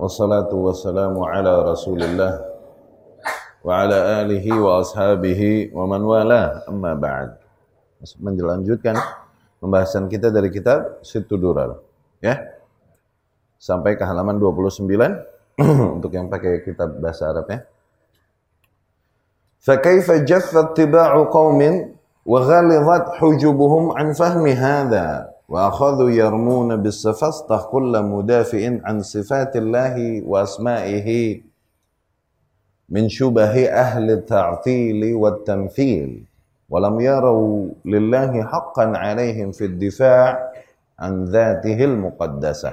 والصلاة والسلام على رسول الله وعلى آله وأصحابه ومن والاه أما بعد melanjutkan pembahasan kita dari kitab Situ Dural ya sampai ke halaman 29 untuk yang pakai kitab bahasa Arab ya فكيف جف اتباع قوم وغلظت حجبهم عن فهم هذا وأخذوا يرمون بالسفسطة كل مدافع عن صفات الله وأسمائه من شبه أهل التعطيل والتمثيل ولم يروا لله حقا عليهم في الدفاع عن ذاته المقدسة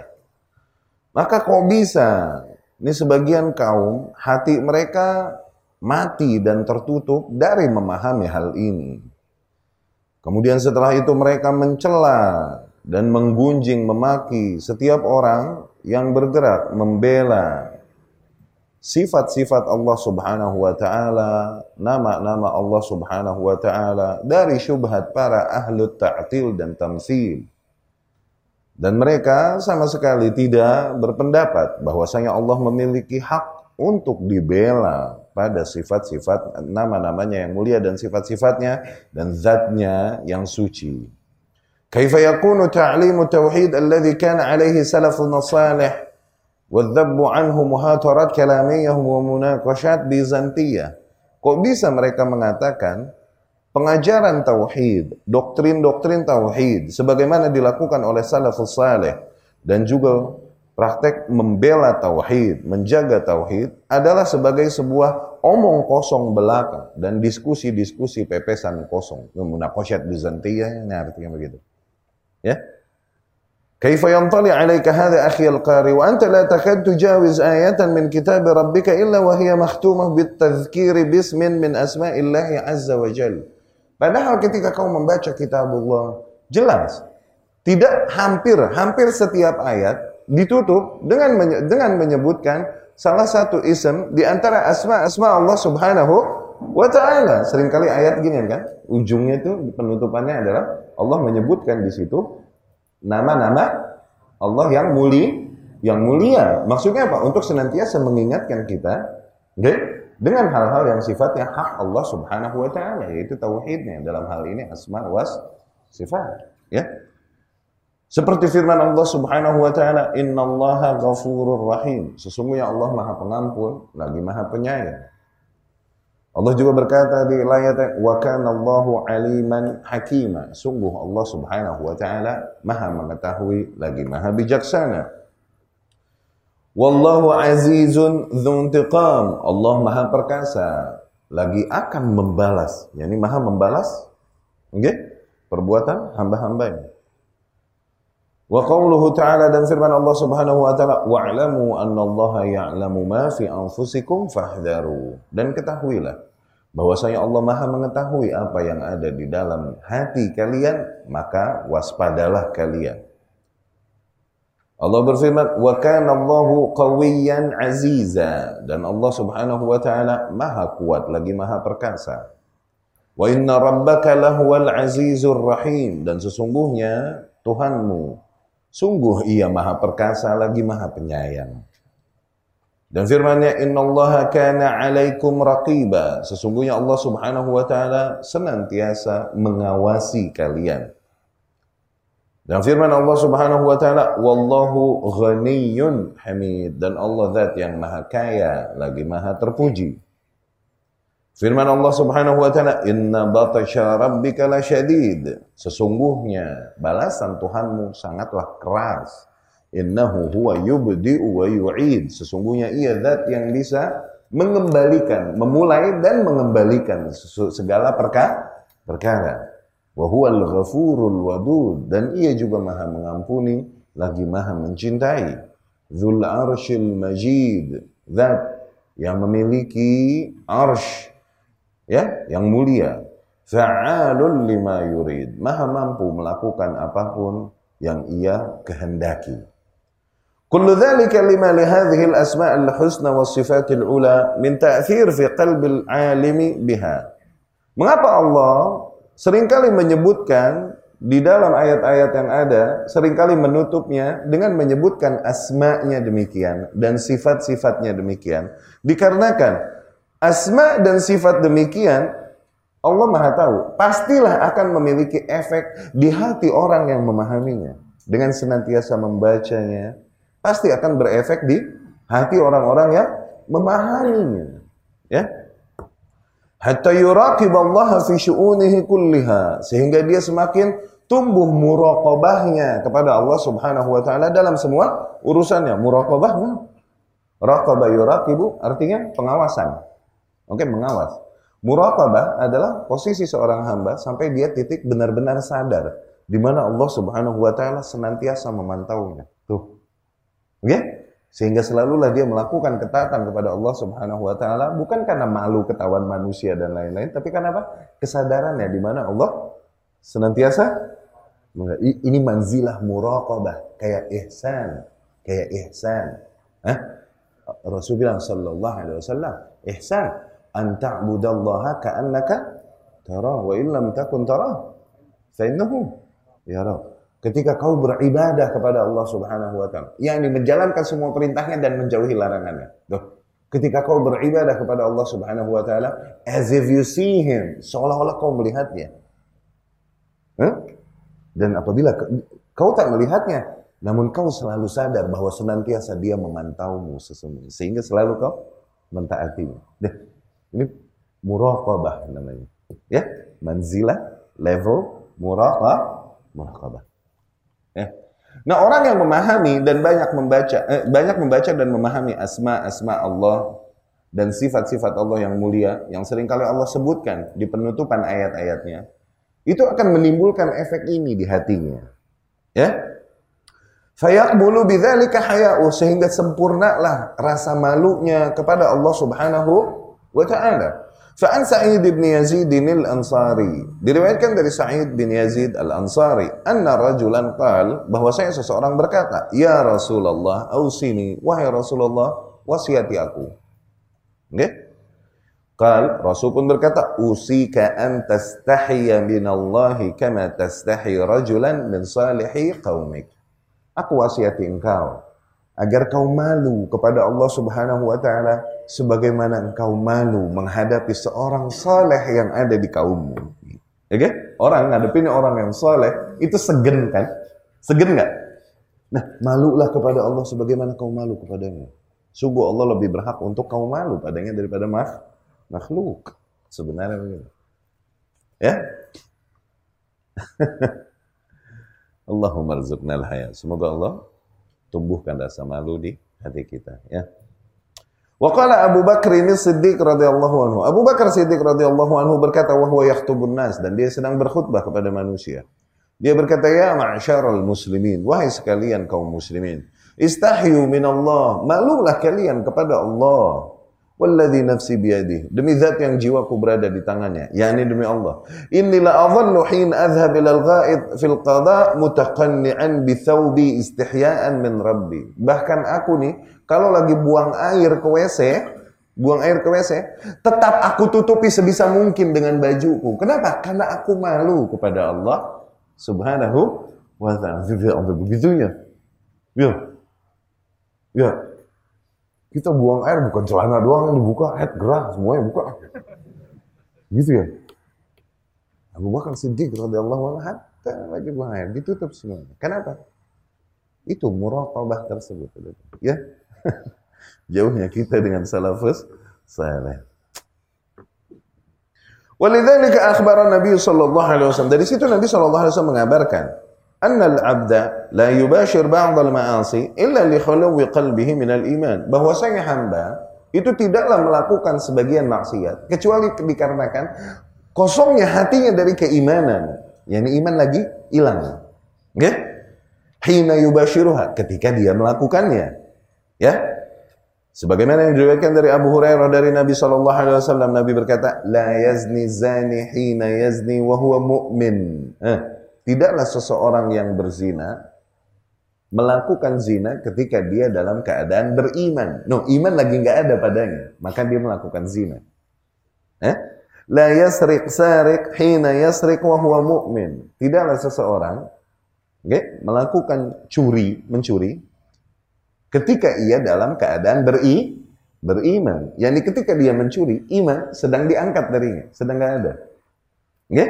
maka kok bisa ini sebagian kaum hati mereka mati dan tertutup dari memahami hal ini kemudian setelah itu mereka mencela dan menggunjing memaki setiap orang yang bergerak membela sifat-sifat Allah Subhanahu wa taala, nama-nama Allah Subhanahu wa taala dari syubhat para ahlu ta'til dan tamsil. Dan mereka sama sekali tidak berpendapat bahwasanya Allah memiliki hak untuk dibela pada sifat-sifat nama-namanya yang mulia dan sifat-sifatnya dan zatnya yang suci. Kaifa yakunu ta'limu tauhid alladhi kana alaihi salafun salih والذب عنه muhatarat kalamiyah wa munaqashat bizantiyah. Kok bisa mereka mengatakan pengajaran tauhid, doktrin-doktrin tauhid sebagaimana dilakukan oleh salafus saleh dan juga praktek membela tauhid, menjaga tauhid adalah sebagai sebuah omong kosong belaka dan diskusi-diskusi pepesan kosong. Munaqashat bizantiyah ini artinya begitu. Ya. كيف yantali عليك هذا أخي القاري وأنت لا تكاد تجاوز آية من كتاب ربك إلا وهي مختومة بالتذكير باسم من أسماء الله عز وجل. Padahal ketika kau membaca kitab Allah jelas tidak hampir hampir setiap ayat ditutup dengan menye, dengan menyebutkan salah satu ism di antara asma-asma Allah Subhanahu wa taala. Seringkali ayat gini kan, ujungnya itu penutupannya adalah Allah menyebutkan di situ nama-nama Allah yang mulia, yang mulia. Maksudnya apa? Untuk senantiasa mengingatkan kita okay? dengan hal-hal yang sifatnya hak Allah Subhanahu wa taala yaitu tauhidnya dalam hal ini asma was sifat, ya. Seperti firman Allah Subhanahu wa taala, "Innallaha ghafurur rahim." Sesungguhnya Allah Maha Pengampun lagi Maha Penyayang. Allah juga berkata di ayat wa kana Allahu aliman hakima. Sungguh Allah Subhanahu wa taala Maha mengetahui lagi Maha bijaksana. Wallahu azizun dzuntiqam. Allah Maha perkasa, lagi akan membalas. Yani Maha membalas okay? perbuatan hamba-hambanya. Wa qawluhu ta'ala dan firman Allah Subhanahu wa taala wa'lamu anna Allah ya'lamu ma fi anfusikum fahdharu. Dan ketahuilah bahwasanya Allah Maha mengetahui apa yang ada di dalam hati kalian, maka waspadalah kalian. Allah berfirman, "Wa kana Allahu qawiyyan aziza." Dan Allah Subhanahu wa taala Maha kuat lagi Maha perkasa. Wa inna rabbaka lahuwal azizur rahim dan sesungguhnya Tuhanmu sungguh ia Maha perkasa lagi Maha penyayang. Dan firman-Nya innallaha kana 'alaikum raqiba. Sesungguhnya Allah Subhanahu wa taala senantiasa mengawasi kalian. Dan firman Allah Subhanahu wa taala wallahu ghaniyyun hamid dan Allah zat yang maha kaya lagi maha terpuji. Firman Allah Subhanahu wa taala inna batasya rabbika lasyadid. Sesungguhnya balasan Tuhanmu sangatlah keras. Innahu huwa yubdi'u wa yu'id. Sesungguhnya ia zat yang bisa mengembalikan, memulai dan mengembalikan segala perkara. perkara. Wa huwal ghafurul wadud dan ia juga Maha mengampuni lagi Maha mencintai. Dzul arsyil majid. Zat yang memiliki arsh ya, yang mulia. Fa'alul lima yurid, maha mampu melakukan apa pun yang ia kehendaki. Kullu dhalika lima lihadhihi al-asma' al-husna wa sifat al-ula min ta'thir fi qalbil al-alimi biha. Mengapa Allah sering kali menyebutkan di dalam ayat-ayat yang ada sering kali menutupnya dengan menyebutkan asma'nya demikian dan sifat-sifatnya demikian dikarenakan asma dan sifat demikian Allah Maha tahu, pastilah akan memiliki efek di hati orang yang memahaminya. Dengan senantiasa membacanya, pasti akan berefek di hati orang-orang yang memahaminya. Ya. Hatta yuraqib Allah fi syu'unihi kulliha. Sehingga dia semakin tumbuh muraqabahnya kepada Allah Subhanahu wa taala dalam semua urusannya. Muraqabah Raqaba yuraqibu artinya pengawasan. Oke, mengawas. Muraqabah adalah posisi seorang hamba sampai dia titik benar-benar sadar di mana Allah Subhanahu wa taala senantiasa memantaunya. Tuh. Oke? Okay? Sehingga selalulah dia melakukan ketaatan kepada Allah Subhanahu wa taala bukan karena malu ketahuan manusia dan lain-lain, tapi karena apa? Kesadarannya di mana Allah senantiasa ini manzilah muraqabah, kayak ihsan, kayak ihsan. Hah? Rasul bilang sallallahu alaihi wasallam, ihsan an ta'budallaha ka'annaka tarah wa illam takun tarah fa innahu yara. Ketika kau beribadah kepada Allah Subhanahu wa taala, yakni menjalankan semua perintahnya dan menjauhi larangannya. Tuh. Ketika kau beribadah kepada Allah Subhanahu wa taala as if you see him, seolah-olah kau melihatnya. Huh? Dan apabila kau tak melihatnya, namun kau selalu sadar bahwa senantiasa dia memantaumu sesungguhnya. Sehingga selalu kau mentaatinya. Ini muraqabah namanya. Ya, manzilah, level, muraqabah, muraqabah. Ya. Nah, orang yang memahami dan banyak membaca eh, banyak membaca dan memahami asma-asma Allah dan sifat-sifat Allah yang mulia yang sering kali Allah sebutkan di penutupan ayat-ayatnya, itu akan menimbulkan efek ini di hatinya. Ya. Fayaqbulu bidzalika haya'u sehingga sempurnalah rasa malunya kepada Allah Subhanahu wa ta'ala. Fa'an Sa'id bin Yazid al-Ansari. Diriwayatkan dari Sa'id bin Yazid al-Ansari. Anna rajulan qal, bahwasanya seseorang berkata, Ya Rasulullah, ausini, wahai Rasulullah, wasiati aku. Okay? Qal, Rasul pun berkata, Usika an tastahiya minallahi kama tastahi rajulan min salihi qawmik. Aku wasiati engkau agar kau malu kepada Allah Subhanahu wa taala sebagaimana engkau malu menghadapi seorang saleh yang ada di kaummu. Ya kan? Orang ngadepin orang yang saleh itu segen kan? Segen nggak? Nah, malulah kepada Allah sebagaimana kau malu kepadanya. Sungguh Allah lebih berhak untuk kau malu padanya daripada mak makhluk. Sebenarnya begitu. Ya? Allahumma rizuknal haya. Semoga Allah tumbuhkan rasa malu di hati kita ya. Wa qala Abu Bakar ini Siddiq radhiyallahu anhu. Abu Bakar Siddiq radhiyallahu anhu berkata wa huwa yahtubun nas dan dia sedang berkhutbah kepada manusia. Dia berkata ya ma'syarul muslimin, wahai sekalian kaum muslimin, istahyu min Allah, malulah kalian kepada Allah. Walladhi nafsi biyadih. Demi zat yang jiwaku berada di tangannya. yakni demi Allah. Inilah adhannu hin adhab ilal ghaid fil qada mutaqanni'an bi thawbi istihya'an min rabbi. Bahkan aku nih, kalau lagi buang air ke WC, buang air ke WC, tetap aku tutupi sebisa mungkin dengan bajuku. Kenapa? Karena aku malu kepada Allah subhanahu wa ta'ala. Begitu ya. Ya. Kita buang air bukan celana doang yang dibuka, head gerah semuanya buka. Gitu ya. Abu Bakar Siddiq radhiyallahu anhu hatta lagi buang air ditutup semuanya. Kenapa? Itu muraqabah tersebut. Ya. Jauhnya kita dengan salafus saleh. Walidzalika akhbara Nabi sallallahu alaihi wasallam. Dari situ Nabi sallallahu alaihi wasallam mengabarkan annal abda la yubashir ba'dal ma'asi illa li khuluwi qalbihi minal iman. Bahwasanya hamba itu tidaklah melakukan sebagian maksiat kecuali dikarenakan kosongnya hatinya dari keimanan. Yani iman lagi hilang. Ya? Hina yubashiruha ketika dia melakukannya. Ya? Sebagaimana yang diriwayatkan dari Abu Hurairah dari Nabi sallallahu alaihi wasallam Nabi berkata, "La yazni zani hina yazni wa huwa mu'min." Eh Tidaklah seseorang yang berzina melakukan zina ketika dia dalam keadaan beriman. No, iman lagi nggak ada padanya, maka dia melakukan zina. Eh? La yasriq sariq hina yasriq wa huwa mu'min. Tidaklah seseorang okay, melakukan curi, mencuri ketika ia dalam keadaan beri, beriman. Yani ketika dia mencuri, iman sedang diangkat darinya, sedang nggak ada. Okay?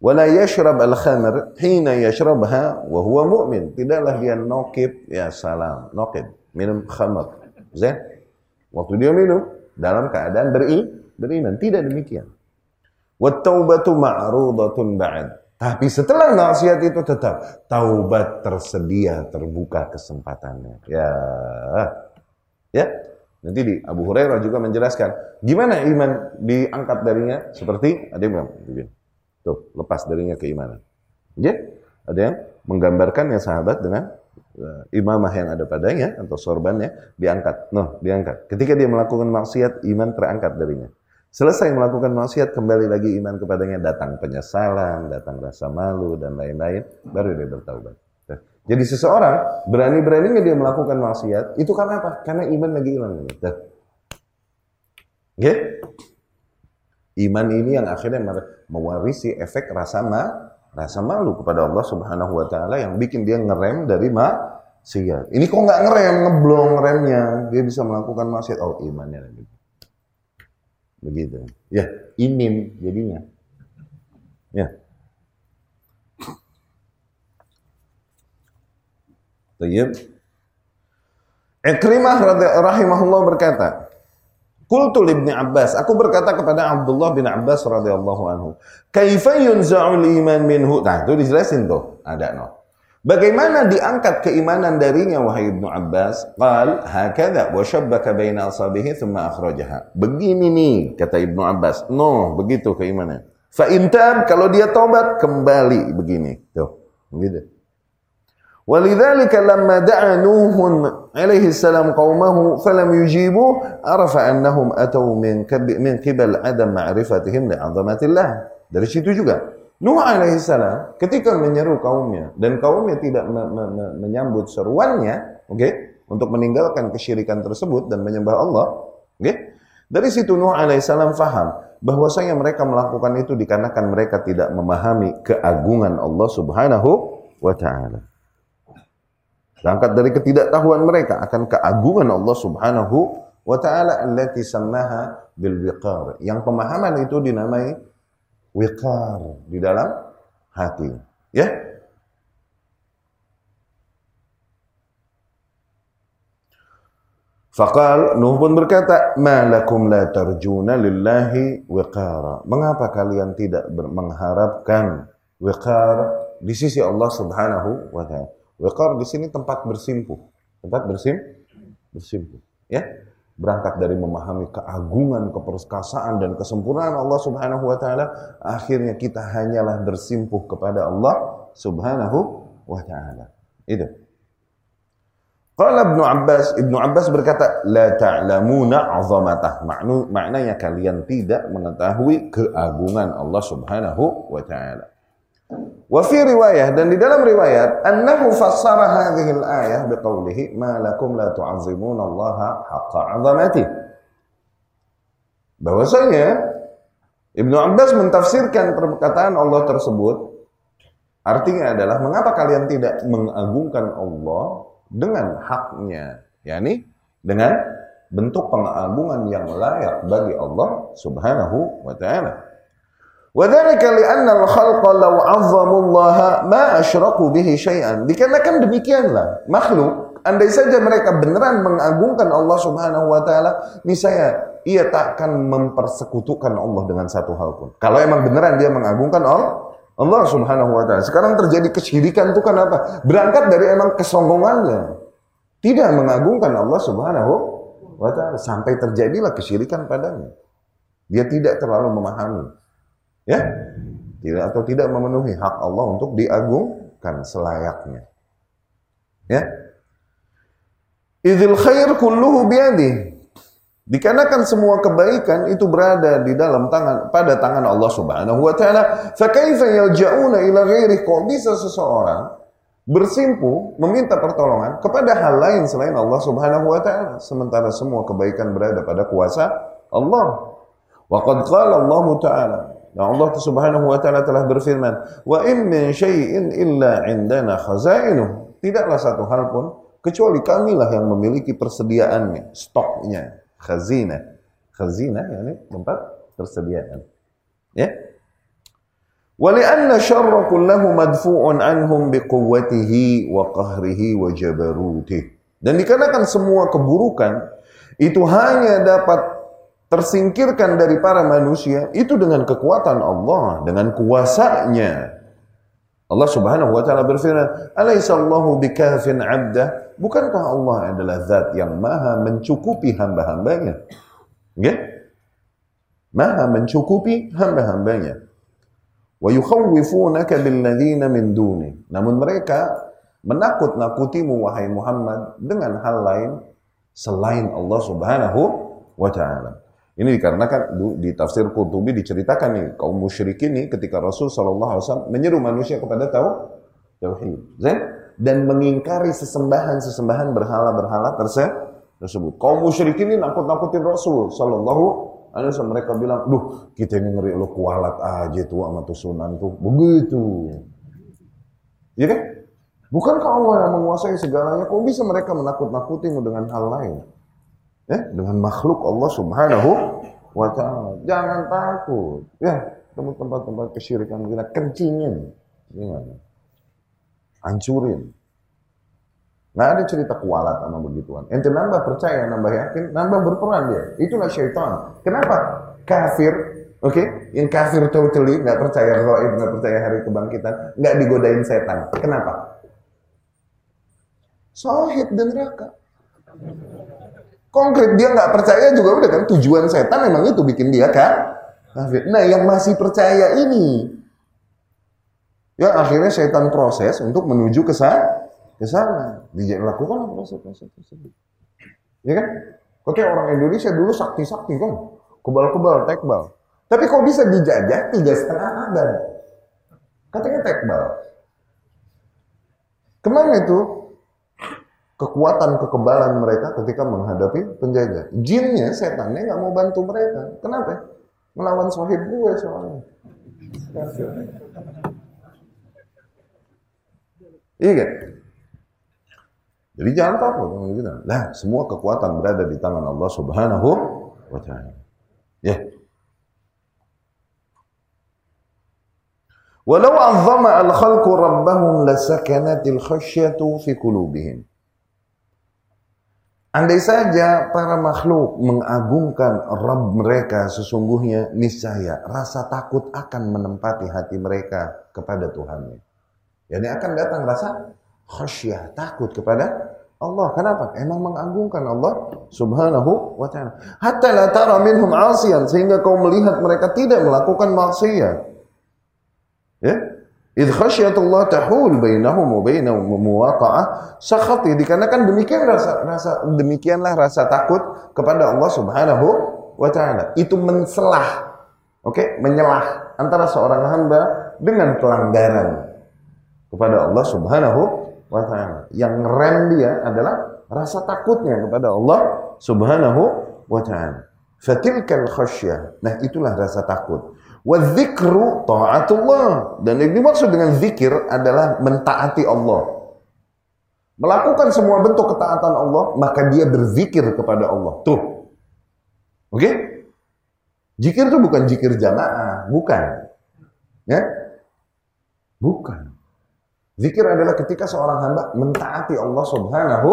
Wala yashrab al-khamr hina yashrabha wa huwa mu'min. Tidaklah dia nokib, ya salam, nokib, minum khamr. Zain? Waktu dia minum dalam keadaan beri, beriman. Tidak demikian. Wattaubatu ma'rudatun ba'd. Tapi setelah maksiat itu tetap taubat tersedia, terbuka kesempatannya. Ya. Ya. Nanti di Abu Hurairah juga menjelaskan gimana iman diangkat darinya seperti ada yang bilang tuh lepas darinya keimanan. Ya. Ada yang menggambarkan yang sahabat dengan uh, imamah yang ada padanya atau sorbannya diangkat. Noh, diangkat. Ketika dia melakukan maksiat, iman terangkat darinya. Selesai melakukan maksiat, kembali lagi iman kepadanya, datang penyesalan, datang rasa malu, dan lain-lain, baru dia bertaubat. Jadi seseorang berani-beraninya dia melakukan maksiat, itu karena apa? Karena iman lagi hilang. Nah. Okay? Iman ini yang akhirnya mewarisi efek rasa ma, rasa malu kepada Allah Subhanahu wa taala yang bikin dia ngerem dari maksiat. Ini kok nggak ngerem, ngeblong remnya, dia bisa melakukan maksiat. Oh, imannya lagi. Begitu. Ya, inim jadinya. Ya. Tayyib. Ikrimah rahimahullah berkata, Qultu ibn Abbas, aku berkata kepada Abdullah bin Abbas radhiyallahu anhu, "Kaifa yunza'ul iman minhu?" Nah, itu dijelasin tuh, ada no. Bagaimana diangkat keimanan darinya wahai Ibnu Abbas? Qal hakadha wa shabbaka baina asabihi thumma akhrajaha. Begini nih kata Ibnu Abbas. No, begitu keimanan. Fa intab kalau dia tobat kembali begini. Tuh, begitu. Walidzalika lamma da'a Nuhun alaihi salam qaumahu falam yujibu arafa annahum atau min min qibal adam ma'rifatihim li'azamatillah. Dari situ juga Nuh alaihissalam ketika menyeru kaumnya dan kaumnya tidak me me me menyambut seruannya, oke, okay, untuk meninggalkan kesyirikan tersebut dan menyembah Allah, oke. Okay, dari situ Nuh alaihissalam faham bahwasanya mereka melakukan itu dikarenakan mereka tidak memahami keagungan Allah Subhanahu wa taala. Berangkat dari ketidaktahuan mereka akan keagungan Allah Subhanahu wa taala allati sammaha bil wiqar. Yang pemahaman itu dinamai wiqar di dalam hati. Ya. Faqal Nuh pun berkata, "Malakum la tarjuna lillahi wiqara." Mengapa kalian tidak mengharapkan wiqar di sisi Allah Subhanahu wa taala? Wiqar di sini tempat bersimpuh. Tempat bersim bersimpuh, ya berangkat dari memahami keagungan, keperkasaan dan kesempurnaan Allah Subhanahu wa taala, akhirnya kita hanyalah bersimpuh kepada Allah Subhanahu wa taala. Itu. Qala Ibnu Abbas, Ibnu Abbas berkata, "La ta'lamuna 'azamatah." Maknanya kalian tidak mengetahui keagungan Allah Subhanahu wa taala. Wa fi riwayah dan di dalam riwayat annahu fassara hadhihi al-ayah biqaulihi ma lakum la tu'azzimuna Allah haqqa 'azamati. Bahwasanya Ibnu Abbas mentafsirkan perkataan Allah tersebut artinya adalah mengapa kalian tidak mengagungkan Allah dengan haknya, yakni dengan bentuk pengagungan yang layak bagi Allah Subhanahu wa taala. وذلك لأن الخلق لو عظموا الله ما أشركوا به شيئا. Dikarenakan demikianlah makhluk andai saja mereka beneran mengagungkan Allah Subhanahu wa taala, niscaya ia tak akan mempersekutukan Allah dengan satu hal pun. Kalau emang beneran dia mengagungkan Allah, Allah Subhanahu wa taala. Sekarang terjadi kesyirikan itu kan apa? Berangkat dari emang kesombongannya. Tidak mengagungkan Allah Subhanahu wa taala sampai terjadilah kesyirikan padanya. Dia tidak terlalu memahami Ya? Tidak atau tidak memenuhi hak Allah untuk diagungkan selayaknya. Ya? Idzil khair kulluhu biyadi. Dikarenakan semua kebaikan itu berada di dalam tangan pada tangan Allah Subhanahu wa taala, fa kaifa yalja'una ila ghairi? Kok bisa seseorang bersimpuh meminta pertolongan kepada hal lain selain Allah Subhanahu wa taala sementara semua kebaikan berada pada kuasa Allah Wa qad qala Allah Ta'ala Nah Allah Subhanahu wa taala telah berfirman, "Wa in min syai'in illa 'indana khazainuh." Tidaklah satu hal pun kecuali kamilah yang memiliki persediaannya, stoknya, khazina. Khazina yakni tempat persediaan. Ya. Walianna syarra kullahu madfu'un anhum biquwwatihi wa qahrihi wa jabarutih. Dan dikarenakan semua keburukan itu hanya dapat tersingkirkan dari para manusia itu dengan kekuatan Allah, dengan kuasanya. Allah Subhanahu wa taala berfirman, "Alaisallahu bikafin 'abda?" Bukankah Allah adalah zat yang maha mencukupi hamba-hambanya? Ya? Maha mencukupi hamba-hambanya. Wa yukhawwifunaka billadzina min duni. Namun mereka menakut-nakutimu wahai Muhammad dengan hal lain selain Allah Subhanahu wa taala. Ini dikarenakan di tafsir Qurtubi diceritakan nih kaum musyrikin nih ketika Rasul Shallallahu Alaihi Wasallam menyeru manusia kepada tahu tauhid dan mengingkari sesembahan-sesembahan berhala-berhala tersebut. Kaum musyrikin ini nakut-nakutin Rasul Shallallahu Alaihi Wasallam. Mereka bilang, duh kita ini ngeri lo kualat aja tuh sama tuh sunan tuh begitu. Ya kan? Bukankah Allah yang menguasai segalanya? Kok bisa mereka menakut-nakutimu dengan hal lain? Ya, dengan makhluk Allah Subhanahu wa taala. Jangan takut. Ya, tempat-tempat kesyirikan kita kencingin. Gimana? Hancurin. Nggak ada cerita kualat sama begituan. Ente nambah percaya, nambah yakin, nambah berperan dia. Itulah syaitan. Kenapa? Kafir, oke? Okay? Yang kafir totally, nggak percaya gaib, nggak percaya hari kebangkitan, nggak digodain setan. Kenapa? Sohib dan neraka. Konkret dia nggak percaya juga udah kan tujuan setan memang itu bikin dia kan kafir. Nah yang masih percaya ini ya akhirnya setan proses untuk menuju ke sana ke sana dia lakukan proses-proses tersebut. Ya kan? Oke orang Indonesia dulu sakti-sakti kan, kebal-kebal, tekbal. Tapi kok bisa dijajah tiga setengah abad? Katanya tekbal. Ke mana itu? Kekuatan kekebalan mereka ketika menghadapi penjajah. Jinnya, setannya nggak mau bantu mereka. Kenapa? Melawan sohib gue soalnya. Iya kan? Jadi jangan takut. Gitu. Nah, semua kekuatan berada di tangan Allah Subhanahu wa Ta'ala. Ya. Walau azzama al-khalqu rabbahum lasakanatil khasyatu fi qulubihim. Andai saja para makhluk mengagungkan Rabb mereka sesungguhnya niscaya rasa takut akan menempati hati mereka kepada Tuhannya. Jadi akan datang rasa khasyah, takut kepada Allah. Kenapa? Emang mengagungkan Allah subhanahu wa ta'ala. Hatta la tara minhum asiyan. Sehingga kau melihat mereka tidak melakukan maksiat. Ya? Idh khasyatullah tahul bainahum wa bainahum muwaqa'ah sakhati dikarenakan demikian rasa rasa demikianlah rasa takut kepada Allah Subhanahu wa taala. Itu menselah. Oke, okay? menyelah antara seorang hamba dengan pelanggaran kepada Allah Subhanahu wa taala. Yang rem dia adalah rasa takutnya kepada Allah Subhanahu wa taala. Fatilkal khasyah. Nah, itulah rasa takut. Wadzikru ta'atullah. Dan yang dimaksud dengan zikir adalah mentaati Allah. Melakukan semua bentuk ketaatan Allah, maka dia berzikir kepada Allah. Tuh. Oke? Okay? Zikir itu bukan zikir jamaah, bukan. Ya? Bukan. Zikir adalah ketika seorang hamba mentaati Allah Subhanahu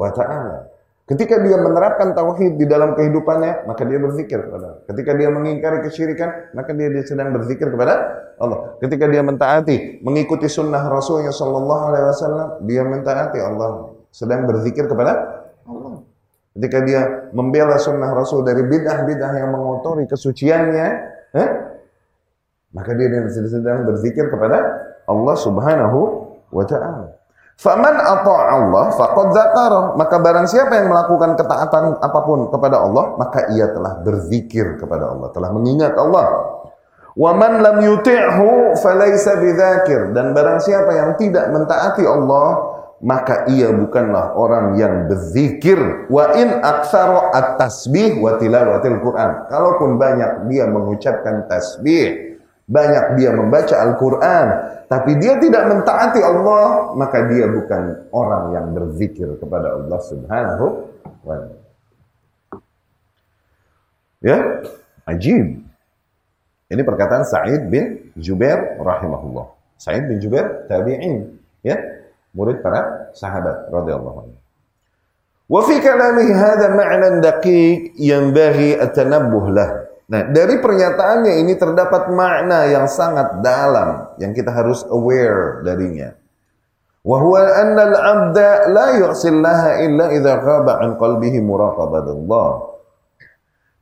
wa taala. Ketika dia menerapkan tauhid di dalam kehidupannya, maka dia berzikir kepada Allah. Ketika dia mengingkari kesyirikan, maka dia, sedang berzikir kepada Allah. Ketika dia mentaati, mengikuti sunnah Rasulnya Shallallahu Alaihi Wasallam, dia mentaati Allah, sedang berzikir kepada Allah. Ketika dia membela sunnah Rasul dari bidah-bidah yang mengotori kesuciannya, eh? maka dia sedang berzikir kepada Allah Subhanahu wa Ta'ala. Faman atau Allah faqad zakara. Maka barang siapa yang melakukan ketaatan apa pun kepada Allah, maka ia telah berzikir kepada Allah, telah mengingat Allah. Wa man lam yuti'hu falaysa bidzakir. Dan barang siapa yang tidak mentaati Allah, maka ia bukanlah orang yang berzikir wa in aktsara at-tasbih wa Quran. Kalaupun banyak dia mengucapkan tasbih, banyak dia membaca Al-Quran, tapi dia tidak mentaati Allah, maka dia bukan orang yang berzikir kepada Allah Subhanahu wa taala. Ya, ajib. Ini perkataan Sa'id bin Jubair rahimahullah. Sa'id bin Jubair tabi'in, ya murid para sahabat radhiyallahu anhu. Wa fi kalamihi hadha ma'nan daqiq yanbaghi at-tanabbuh lah. Nah, dari pernyataannya ini terdapat makna yang sangat dalam yang kita harus aware darinya. Wa huwa anna al-'abda la illa idza ghaba 'an qalbihi muraqabatullah.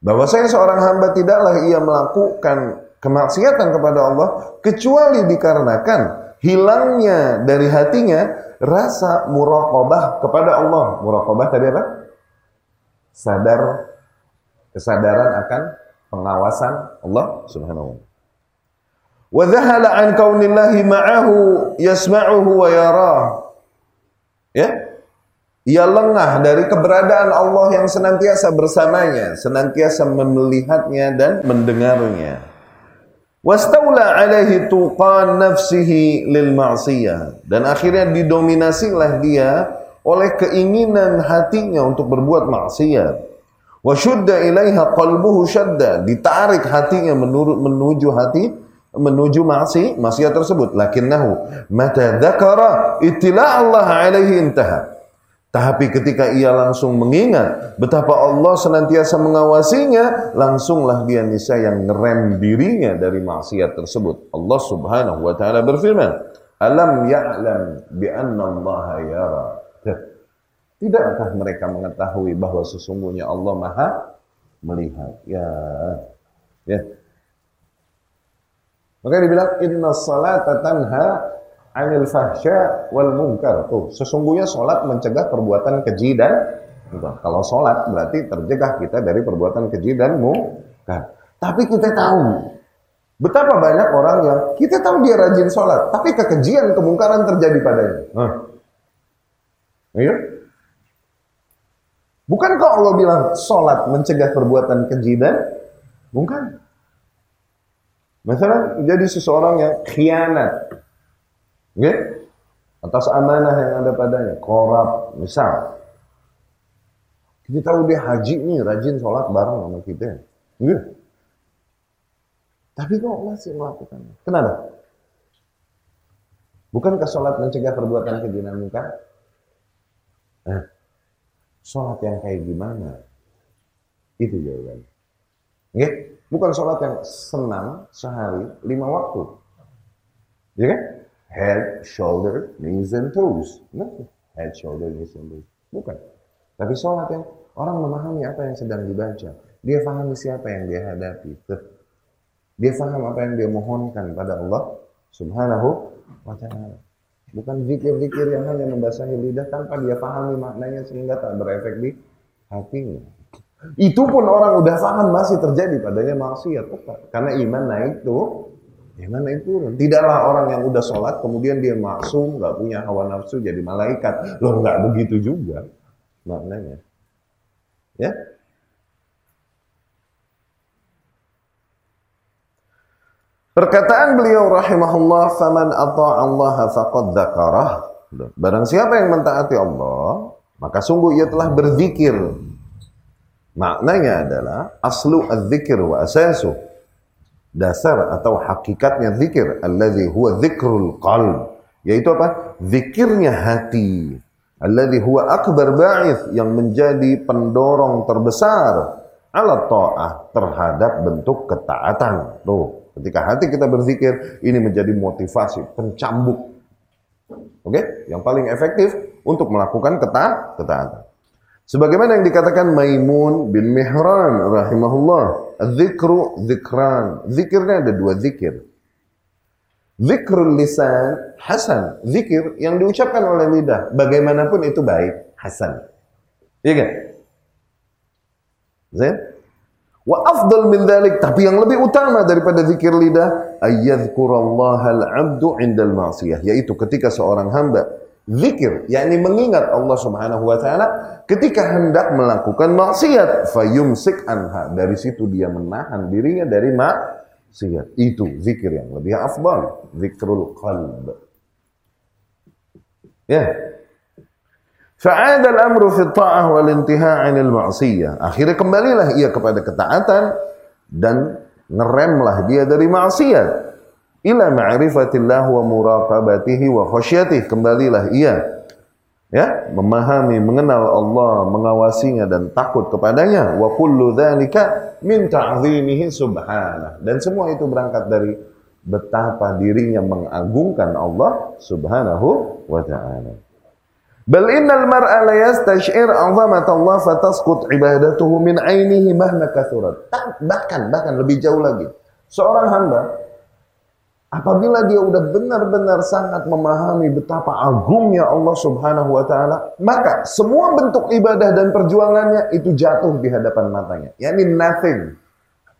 Bahwasanya seorang hamba tidaklah ia melakukan kemaksiatan kepada Allah kecuali dikarenakan hilangnya dari hatinya rasa muraqabah kepada Allah. Muraqabah tadi apa? Sadar kesadaran akan pengawasan Allah Subhanahu wa dhahala an kaunillahi ma'ahu yasma'uhu wa yarah. Ya? Ia lengah dari keberadaan Allah yang senantiasa bersamanya, senantiasa melihatnya dan mendengarnya. Wastaula alaihi tuqan nafsihi lil ma'siyah. Dan akhirnya didominasilah dia oleh keinginan hatinya untuk berbuat maksiat. Wa syudda ilaiha qalbuhu syadda. Ditarik hatinya menurut menuju hati menuju maksi maksiat tersebut. Lakinnahu mata dzakara ittila' Allah alaihi intaha. Tapi ketika ia langsung mengingat betapa Allah senantiasa mengawasinya, langsunglah dia nisa yang ngerem dirinya dari maksiat tersebut. Allah Subhanahu wa taala berfirman, "Alam ya'lam bi anna Allah yara." Tidakkah mereka mengetahui bahwa sesungguhnya Allah Maha melihat? Ya. Ya. Maka dibilang inna salata tanha anil fahsya wal munkar. Tuh, sesungguhnya sholat mencegah perbuatan keji dan gitu. kalau sholat berarti tercegah kita dari perbuatan keji dan munkar. Tapi kita tahu betapa banyak orang yang kita tahu dia rajin sholat, tapi kekejian kemungkaran terjadi padanya. Nah. Bukankah Allah bilang sholat mencegah perbuatan keji dan mungkar? Misalnya jadi seseorang yang khianat, Ya? Atas amanah yang ada padanya, korup, misal. Kita tahu dia haji nih, rajin sholat bareng sama kita. Ya. Tapi kok masih melakukan? Kenapa? Bukankah sholat mencegah perbuatan kejinan muka? Nah, sholat yang kayak gimana? Itu jawabannya. Ya? Bukan sholat yang senang sehari lima waktu. Ya kan? head, shoulder, knees and toes. Nah, head, shoulder, knees and toes. Bukan. Tapi sholat yang orang memahami apa yang sedang dibaca. Dia pahami siapa yang dia hadapi. Dia paham apa yang dia mohonkan pada Allah subhanahu wa ta'ala. Bukan zikir-zikir yang hanya membasahi lidah tanpa dia pahami maknanya sehingga tak berefek di hatinya. Itu pun orang udah paham masih terjadi padanya maksiat. Karena iman naik tuh Iman naik turun. Tidaklah orang yang udah sholat kemudian dia maksum, nggak punya hawa nafsu jadi malaikat. Loh nggak begitu juga maknanya. Ya. Perkataan beliau rahimahullah faman Allah faqad dzakarah. Barang siapa yang mentaati Allah, maka sungguh ia telah berzikir. Maknanya adalah aslu az-zikir wa asasu. Dasar atau hakikatnya zikir alladzi huwa dzikrul qalb. Yaitu apa? Zikirnya hati. Alladzi huwa akbar ba'ith yang menjadi pendorong terbesar ala ta'ah terhadap bentuk ketaatan. Tuh ketika hati kita berzikir ini menjadi motivasi pencambuk oke okay? yang paling efektif untuk melakukan keta ketaatan Sebagaimana yang dikatakan Maimun bin Mihran rahimahullah, zikru zikran. Zikirnya ada dua zikir. Zikrul lisan hasan, zikir yang diucapkan oleh lidah, bagaimanapun itu baik, hasan. Iya kan? Wa afdal min dhalik, tapi yang lebih utama daripada zikir lidah, ayyadhkurallahal abdu indal ma'siyah, yaitu ketika seorang hamba zikir, yakni mengingat Allah Subhanahu wa taala ketika hendak melakukan maksiat, fayumsik anha. Dari situ dia menahan dirinya dari maksiat. Itu zikir yang lebih afdal, zikrul qalb. Ya. Fa'ad al-amru fi ta'ah wal intiha' 'anil ma'siyah. Akhirnya kembalilah ia kepada ketaatan dan ngeremlah dia dari maksiat ila ma'rifatillah wa muraqabatihi wa khasyatih kembalilah ia ya memahami mengenal Allah mengawasinya dan takut kepadanya. Wa kullu dzalika min ta'zimihi subhanah. Dan semua itu berangkat dari betapa dirinya mengagungkan Allah subhanahu wa ta'ala Bal innal mar'a la yastash'ir 'azamat Allah fatasqut ibadatuhu min 'ainihi mahma kathurat. Bahkan bahkan lebih jauh lagi. Seorang hamba apabila dia udah benar-benar sangat memahami betapa agungnya Allah Subhanahu wa taala, maka semua bentuk ibadah dan perjuangannya itu jatuh di hadapan matanya. Yani nothing.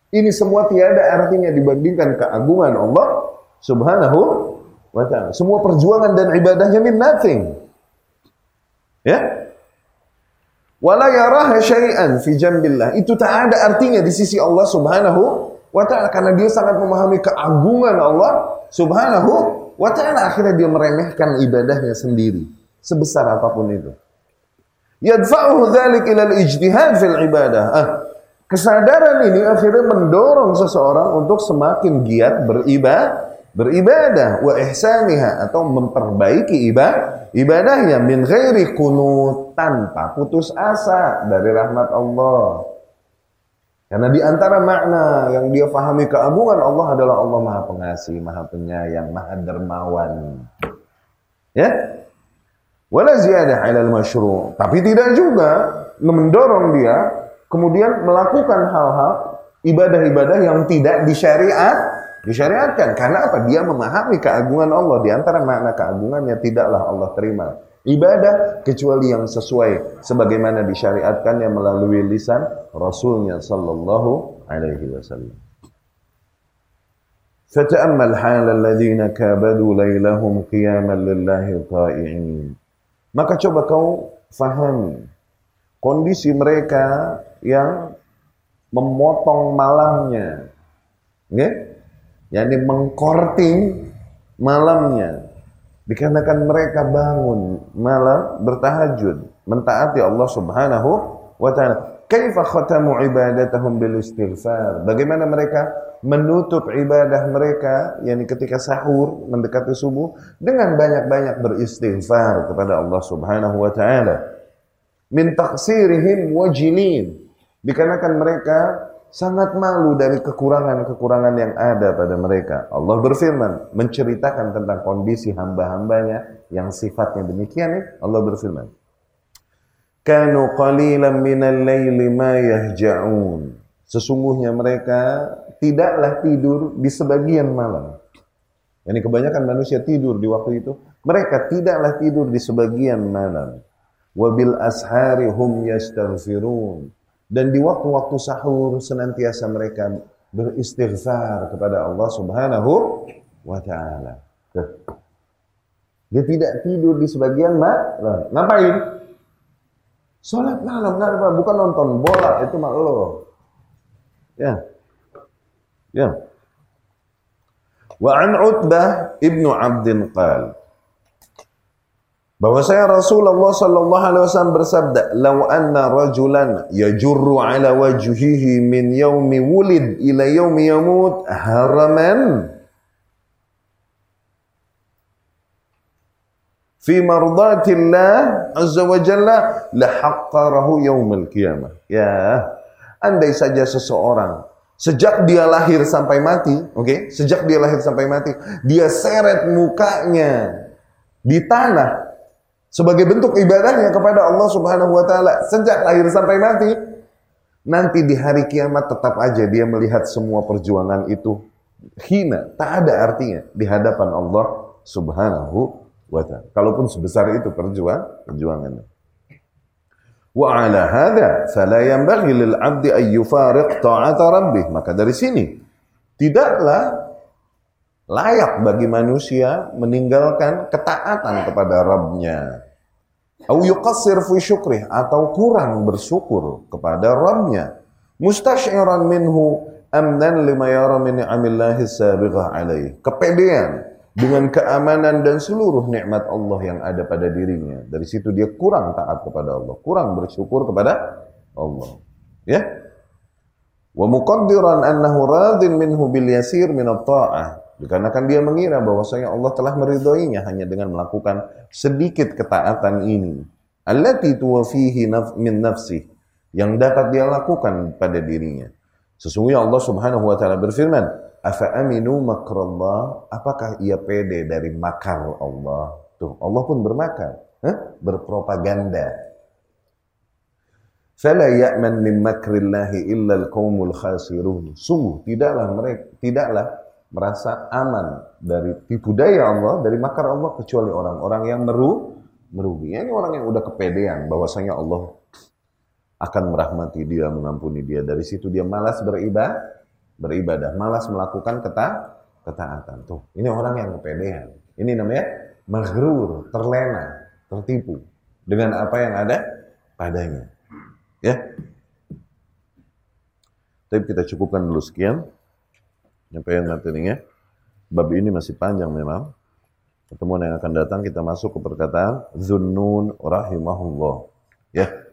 Ini semua tiada artinya dibandingkan keagungan Allah Subhanahu wa taala. Semua perjuangan dan ibadahnya ini nothing. Ya? Wala yaraha syai'an fi jambillah. Itu tak ada artinya di sisi Allah Subhanahu wa taala karena dia sangat memahami keagungan Allah Subhanahu wa taala akhirnya dia meremehkan ibadahnya sendiri sebesar apa pun itu. Yadfa'uhu dzalik ila al-ijtihad fil ibadah. Ah, kesadaran ini akhirnya mendorong seseorang untuk semakin giat beribadah beribadah wa ihsaniha atau memperbaiki ibadah ibadahnya min ghairi kunut tanpa putus asa dari rahmat Allah. Karena di antara makna yang dia fahami keagungan Allah adalah Allah Maha Pengasih, Maha Penyayang, Maha Dermawan. Ya? Wala ziyadah 'alal masyru'. Tapi tidak juga mendorong dia kemudian melakukan hal-hal ibadah-ibadah yang tidak disyariat Disyariatkan. Karena apa? Dia memahami keagungan Allah. Di antara makna keagungannya tidaklah Allah terima ibadah kecuali yang sesuai sebagaimana disyariatkannya melalui lisan Rasulnya sallallahu alaihi wasallam. Fata'ammal hal alladhina kabadu laylahum qiyaman lillahi ta'i'in. Maka coba kau fahami kondisi mereka yang memotong malamnya. Okay? Yakni mengkorting malamnya. Dikarenakan mereka bangun malam bertahajud mentaati Allah Subhanahu wa taala. Kaifa khatamu ibadatahum bil istighfar? Bagaimana mereka menutup ibadah mereka yakni ketika sahur mendekati subuh dengan banyak-banyak beristighfar kepada Allah Subhanahu wa taala. Min taqsirihim wajilin dikarenakan mereka sangat malu dari kekurangan-kekurangan yang ada pada mereka. Allah berfirman, menceritakan tentang kondisi hamba-hambanya yang sifatnya demikian ya. Allah berfirman, Kanu qalilan minal layli ma yahja'un. Sesungguhnya mereka tidaklah tidur di sebagian malam. Ini kebanyakan manusia tidur di waktu itu. Mereka tidaklah tidur di sebagian malam. Wabil ashari hum yastaghfirun dan di waktu-waktu sahur senantiasa mereka beristighfar kepada Allah Subhanahu wa taala. Dia tidak tidur di sebagian malam. Ngapain? Salat malam enggak apa, bukan nonton bola itu mah lo. Ya. Ya. Wa an Utbah ibnu Abdin qala saya Rasulullah sallallahu alaihi wasallam bersabda, "Lau anna rajulan yajurru ala wajhihi min yaumi wulid ila yaumi yamut haraman fi mardatillah azza wa jalla la haqqarahu yaumil qiyamah." Ya, andai saja seseorang sejak dia lahir sampai mati, oke? Okay? Sejak dia lahir sampai mati, dia seret mukanya di tanah sebagai bentuk ibadahnya kepada Allah Subhanahu wa taala sejak lahir sampai mati. Nanti di hari kiamat tetap aja dia melihat semua perjuangan itu hina, tak ada artinya di hadapan Allah Subhanahu wa taala. Kalaupun sebesar itu perjuang perjuangannya. Wa ala hadha fala yanbaghi lil 'abdi an yufariq ta'ata rabbih. Maka dari sini tidaklah layak bagi manusia meninggalkan ketaatan kepada Rabbnya. Au yuqassir fi syukrih atau kurang bersyukur kepada Rabbnya. Mustasyiran minhu amnan lima yara min ni'amillahi sabighah alaih. Kepedean dengan keamanan dan seluruh nikmat Allah yang ada pada dirinya. Dari situ dia kurang taat kepada Allah, kurang bersyukur kepada Allah. Ya. Wa muqaddiran annahu radin minhu bil yasir min at-ta'ah Dikarenakan dia mengira bahwasanya Allah telah meridhoinya hanya dengan melakukan sedikit ketaatan ini. Allati tuwafihi naf min nafsi yang dapat dia lakukan pada dirinya. Sesungguhnya Allah Subhanahu wa taala berfirman, "Afa aminu makrallah?" Apakah ia pede dari makar Allah? Tuh, Allah pun bermakar, huh? berpropaganda. Fala ya'man min makrillahi illa al-qaumul khasirun. Sungguh tidaklah mereka tidaklah merasa aman dari tipu daya Allah, dari makar Allah kecuali orang-orang yang meru merugi. Ini orang yang udah kepedean bahwasanya Allah akan merahmati dia, mengampuni dia. Dari situ dia malas beribadah, beribadah, malas melakukan keta ketaatan. Tuh, ini orang yang kepedean. Ini namanya maghrur, terlena, tertipu dengan apa yang ada padanya. Ya. Tapi kita cukupkan dulu sekian penyampaian materinya. Bab ini masih panjang memang. Pertemuan yang akan datang kita masuk ke perkataan Zunnun rahimahullah. Ya.